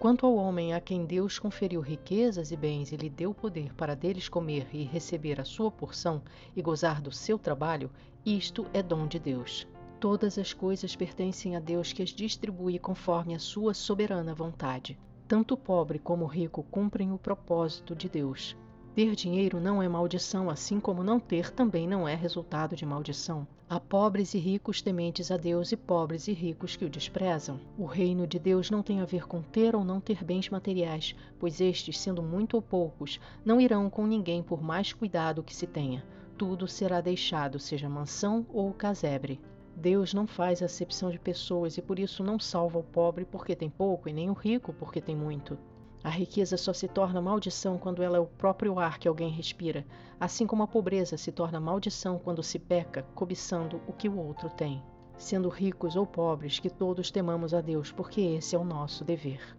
Quanto ao homem a quem Deus conferiu riquezas e bens e lhe deu poder para deles comer e receber a sua porção e gozar do seu trabalho, isto é dom de Deus. Todas as coisas pertencem a Deus que as distribui conforme a sua soberana vontade. Tanto o pobre como o rico cumprem o propósito de Deus. Ter dinheiro não é maldição, assim como não ter também não é resultado de maldição. Há pobres e ricos tementes a Deus e pobres e ricos que o desprezam. O reino de Deus não tem a ver com ter ou não ter bens materiais, pois estes, sendo muito ou poucos, não irão com ninguém por mais cuidado que se tenha. Tudo será deixado, seja mansão ou casebre. Deus não faz acepção de pessoas e por isso não salva o pobre porque tem pouco e nem o rico porque tem muito. A riqueza só se torna maldição quando ela é o próprio ar que alguém respira, assim como a pobreza se torna maldição quando se peca cobiçando o que o outro tem. Sendo ricos ou pobres, que todos temamos a Deus, porque esse é o nosso dever.